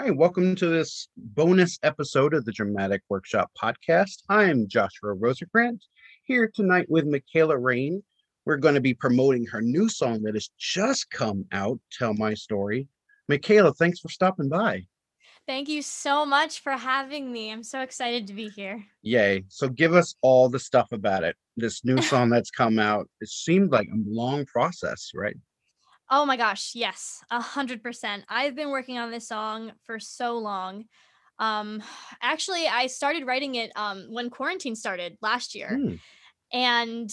Hi, welcome to this bonus episode of the Dramatic Workshop podcast. I'm Joshua Rosenkrantz here tonight with Mekayla Rayne. We're going to be promoting her new song that has just come out, Tell My Story. Mekayla, thanks for stopping by. Thank you so much for having me. I'm so excited to be here. Yay. So give us all the stuff about it. This new song that's come out. It seemed like a long process, right? Oh my gosh, yes, a hundred percent. I've been working on this song for so long. Um, actually, I started writing it um when quarantine started last year, Hmm. and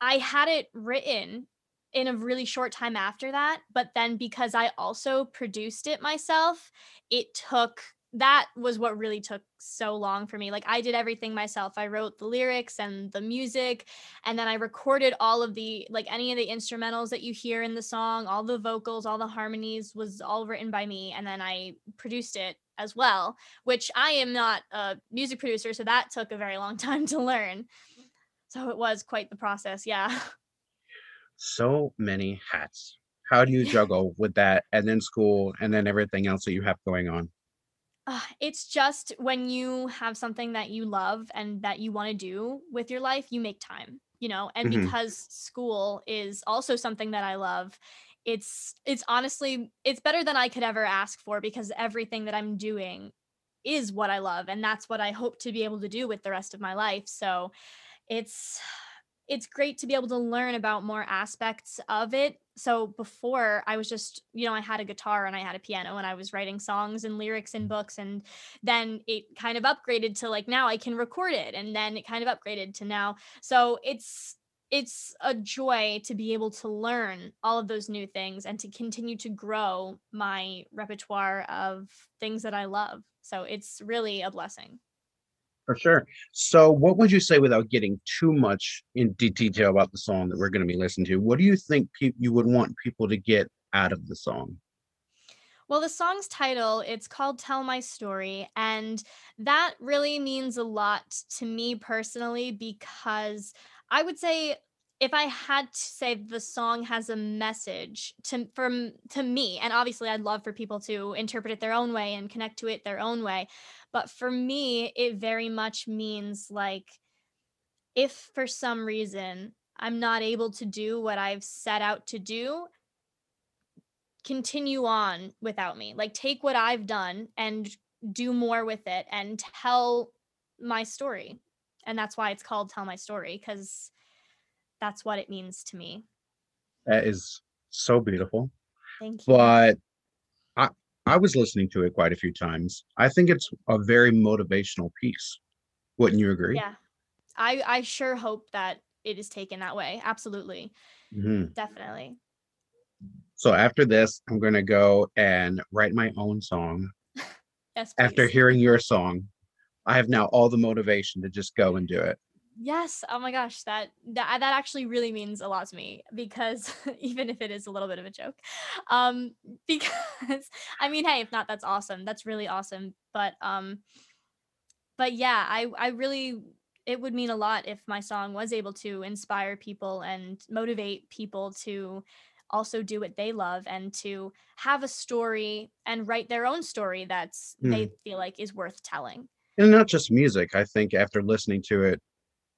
I had it written in a really short time after that. But then because I also produced it myself, it took that was what really took so long for me. Like I did everything myself. I wrote the lyrics and the music and then I recorded all of the like any of the instrumentals that you hear in the song, all the vocals, all the harmonies was all written by me and then I produced it as well, which I am not a music producer, so that took a very long time to learn. So it was quite the process, yeah. So many hats. How do you juggle with that and then school and then everything else that you have going on? Uh, it's just when you have something that you love and that you want to do with your life, you make time, you know. And Mhm. because school is also something that I love, it's it's honestly it's better than I could ever ask for because everything that I'm doing is what I love and that's what I hope to be able to do with the rest of my life. So, it's it's great to be able to learn about more aspects of it. So before I was just, you know, I had a guitar and I had a piano and I was writing songs and lyrics and mm-hmm. books and then it kind of upgraded to like now I can record it and then it kind of upgraded to now. So it's it's a joy to be able to learn all of those new things and to continue to grow my repertoire of things that I love. So it's really a blessing. For sure. So, what would you say without getting too much in detail about the song that we're going to be listening to? What do you think peop you would want people to get out of the song? Well, the song's title, it's called Tell My Story, and that really means a lot to me personally because I would say if I had to say the song has a message to from to me, and obviously I'd love for people to interpret it their own way and connect to it their own way, but for me it very much means like if for some reason I'm not able to do what I've set out to do, continue on without me. Like take what I've done and do more with it and tell my story. And that's why it's called Tell My Story cuz that's what it means to me. That is so beautiful. Thank you. But I I was listening to it quite a few times. I think it's a very motivational piece. Wouldn't you agree? Yeah. I I sure hope that it is taken that way. Absolutely. Mhm. Definitely. So after this, I'm going to go and write my own song. Yes, After hearing your song, I have now all the motivation to just go and do it. Yes. Oh my gosh, that that that actually really means a lot to me because even if it is a little bit of a joke. Um because I mean, hey, if not that's awesome. That's really awesome. But um but yeah, I I really it would mean a lot if my song was able to inspire people and motivate people to also do what they love and to have a story and write their own story that's Hmm. they feel like is worth telling. And not just music. I think after listening to it,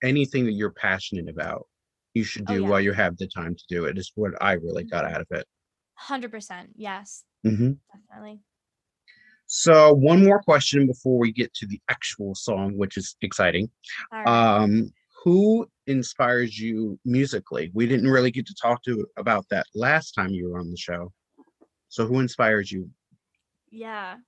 anything that you're passionate about, you should Oh do yeah. while you have the time to do it, is what I really got Mhm. out of it. 100%. Yes, Mhm. definitely. So, one more question before we get to the actual song, which is exciting. Right. Um, who inspires you musically? We didn't really get to talk to about that last time you were on the show. So, who inspires you? Yeah.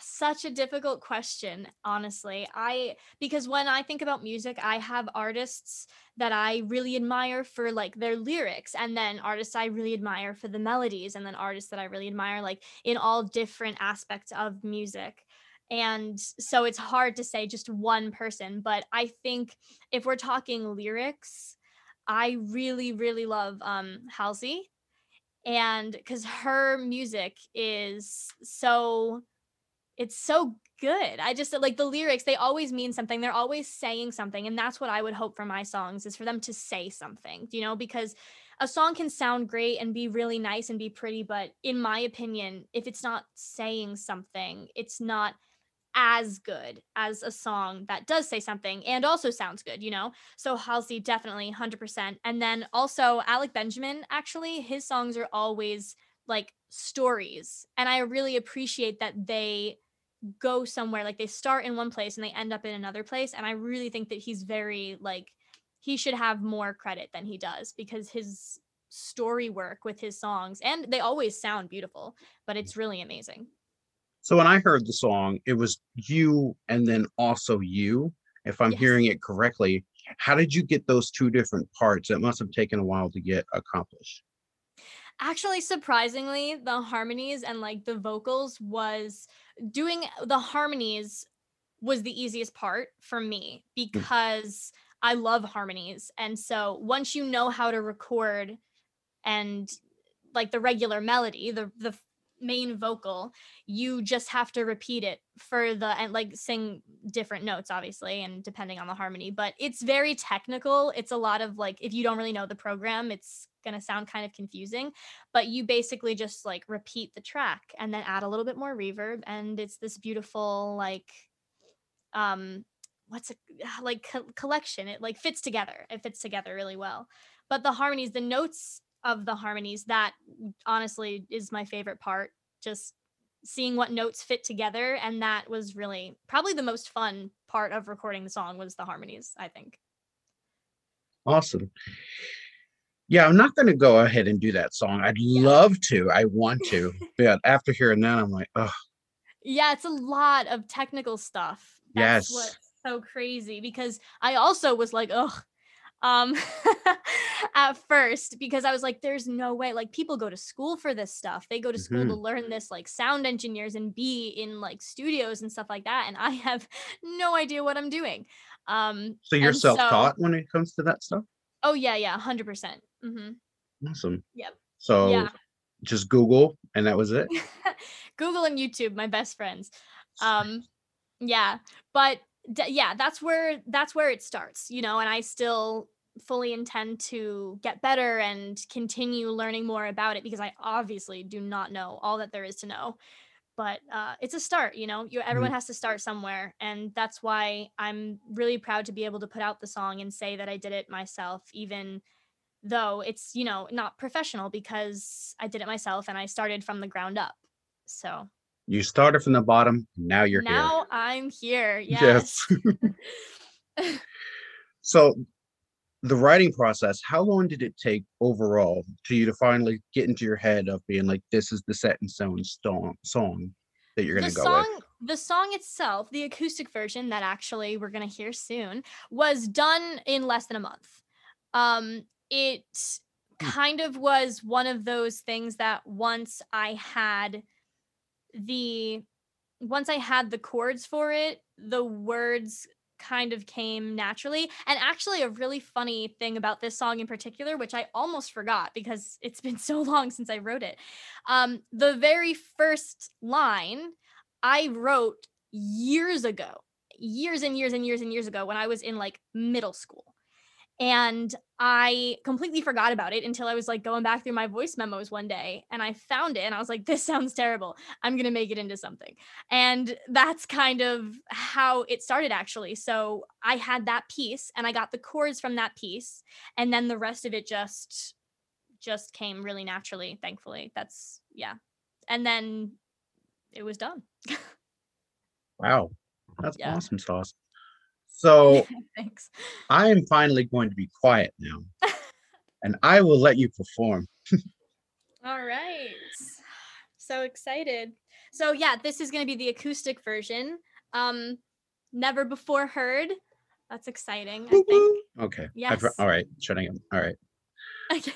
Such a difficult question, honestly. I because when I think about music, I have artists that I really admire for like their lyrics and then artists I really admire for the melodies and then artists that I really admire like in all different aspects of music. And so it's hard to say just one person, but I think if we're talking lyrics, I really really love um Halsey and cuz her music is so it's so good. I just like the lyrics, they always mean something. They're always saying something. And that's what I would hope for my songs is for them to say something, you know, because a song can sound great and be really nice and be pretty, but in my opinion, if it's not saying something, it's not as good as a song that does say something and also sounds good, you know? So Halsey definitely 100%. And then also Alec Benjamin, actually, his songs are always like stories. And I really appreciate that they go somewhere like they start in one place and they end up in another place and I really think that he's very like he should have more credit than he does because his story work with his songs and they always sound beautiful, but it's really amazing. So when I heard the song, it was you and then also you, if I'm Yes. hearing it correctly. How did you get those two different parts? It must have taken a while to get accomplished. Actually, surprisingly, the harmonies and like the vocals was doing the harmonies was the easiest part for me mm. because I love harmonies. And so once you know how to record and like the regular melody, the the main vocal, you just have to repeat it for the and like sing different notes obviously and depending on the harmony, but it's very technical. It's a lot of like if you don't really know the program, it's going to sound kind of confusing, but you basically just like repeat the track and then add a little bit more reverb and it's this beautiful like um what's a like co- collection. It like fits together. It fits together really well. But the harmonies the notes of the harmonies that honestly is my favorite part. Just seeing what notes fit together and that was really probably the most fun part of recording the song was the harmonies i think. Awesome. Yeah, I'm not going to go ahead and do that song. I'd Yeah. love to. I want to. but after hearing that, I'm like, oh, Yeah, it's a lot of technical stuff. That's Yes. what's so crazy because I also was like, oh, Um at first because I was like, there's no way. Like people go to school for this stuff. They go to school to learn this, like sound engineers and be in like studios and stuff like that. And I have no idea what I'm doing. Um so you're self-taught when it comes to that stuff? Oh yeah, yeah, hundred percent. Mm-hmm. Awesome. Yep. So Yeah. just Google and that was it. Google and YouTube, my best friends. Um, yeah, but d- yeah, that's where that's where it starts, you know. And I still fully intend to get better and continue learning more about it because I obviously do not know all that there is to know. But uh, it's a start, you know. You everyone has to start somewhere, and that's why I'm really proud to be able to put out the song and say that I did it myself, even though it's you know not professional because I did it myself and I started from the ground up. So You started from the bottom, now you're now here. I'm here. Yes. Yes. So the writing process, how long did it take overall to you to finally get into your head of being like, this is the set in stone song, song that you're going to go song with? the song itself, the acoustic version that actually we're going to hear soon was done in less than a month. Um it Hmm. kind of was one of those things that once I had the once I had the chords for it, the words kind of came naturally. And actually, a really funny thing about this song in particular, which I almost forgot because it's been so long since I wrote it. Um, the very first line I wrote years ago, years and years and years and years ago when I was in like middle school. And I completely forgot about it until I was like going back through my voice memos one day and I found it and I was like, this sounds terrible. I'm going to make it into something. And that's kind of how it started actually. So I had that piece and I got the chords from that piece and then the rest of it just just came really naturally, thankfully. That's yeah. And then it was done. Wow. That's Yeah. awesome sauce. So Thanks. I am finally going to be quiet now and I will let you perform. All right. So excited. So yeah, this is going to be the acoustic version. Um never before heard. That's exciting, I think. Okay. I've- Yes. all right. Shutting up. All right. Okay.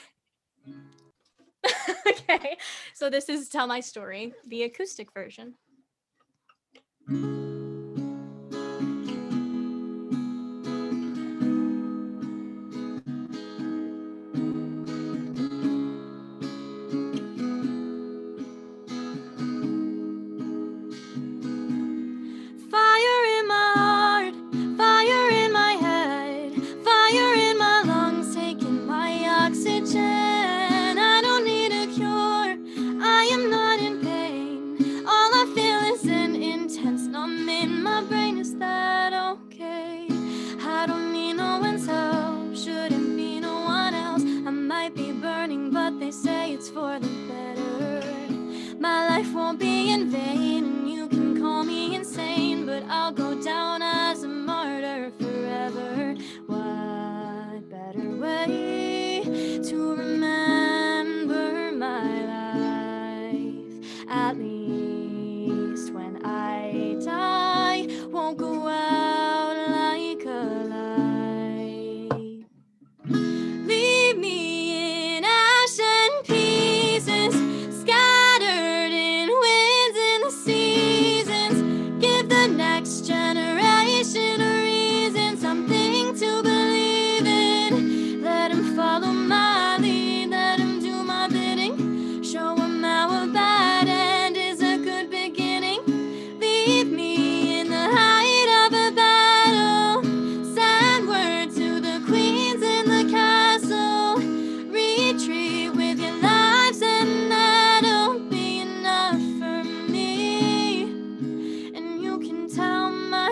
okay. So this is Tell My Story, the acoustic version.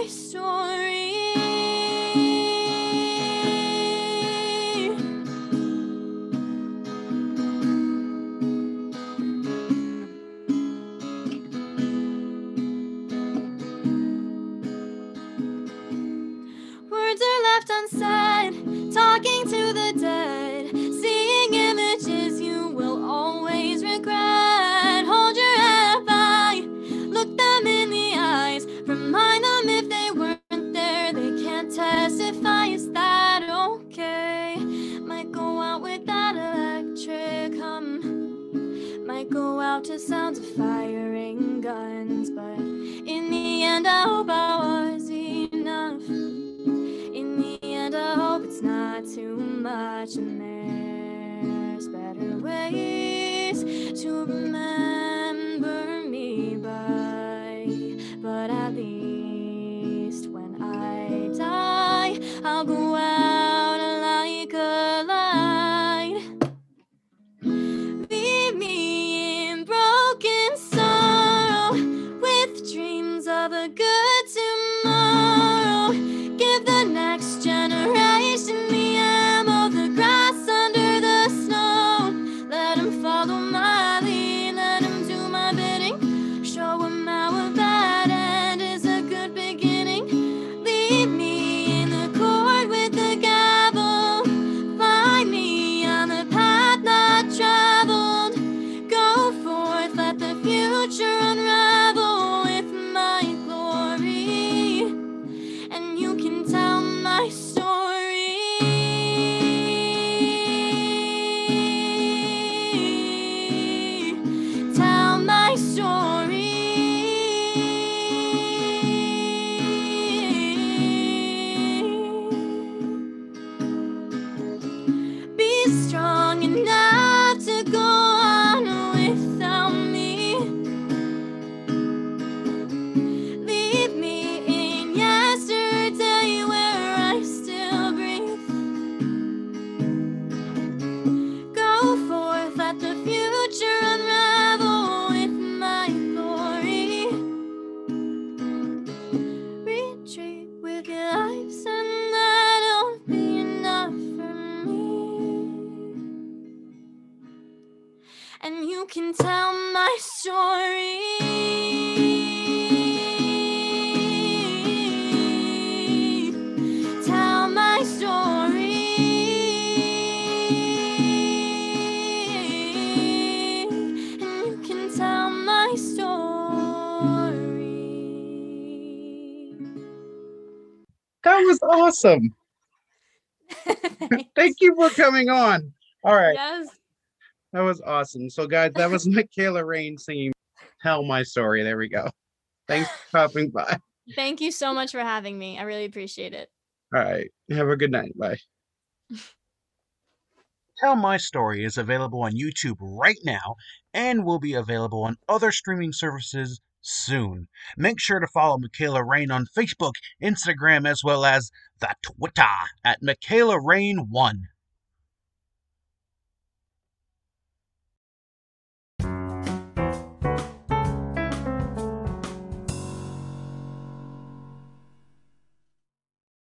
So. the sounds of firing guns, but in the end, I hope I was enough. In the end, I hope it's not too much, and there's better ways to remember me by. But at least when I die, I'll go. awesome. Thank you for coming on. All right. Yes. That was awesome. So, guys, that was Mekayla Rayne singing Tell My Story. There we go. Thanks for popping by. Thank you so much for having me. I really appreciate it. All right. Have a good night. Bye. Tell My Story is available on YouTube right now and will be available on other streaming services soon. Make sure to follow Mekayla Rayne on Facebook, Instagram, as well as the Twitter at Mekayla Rayne1.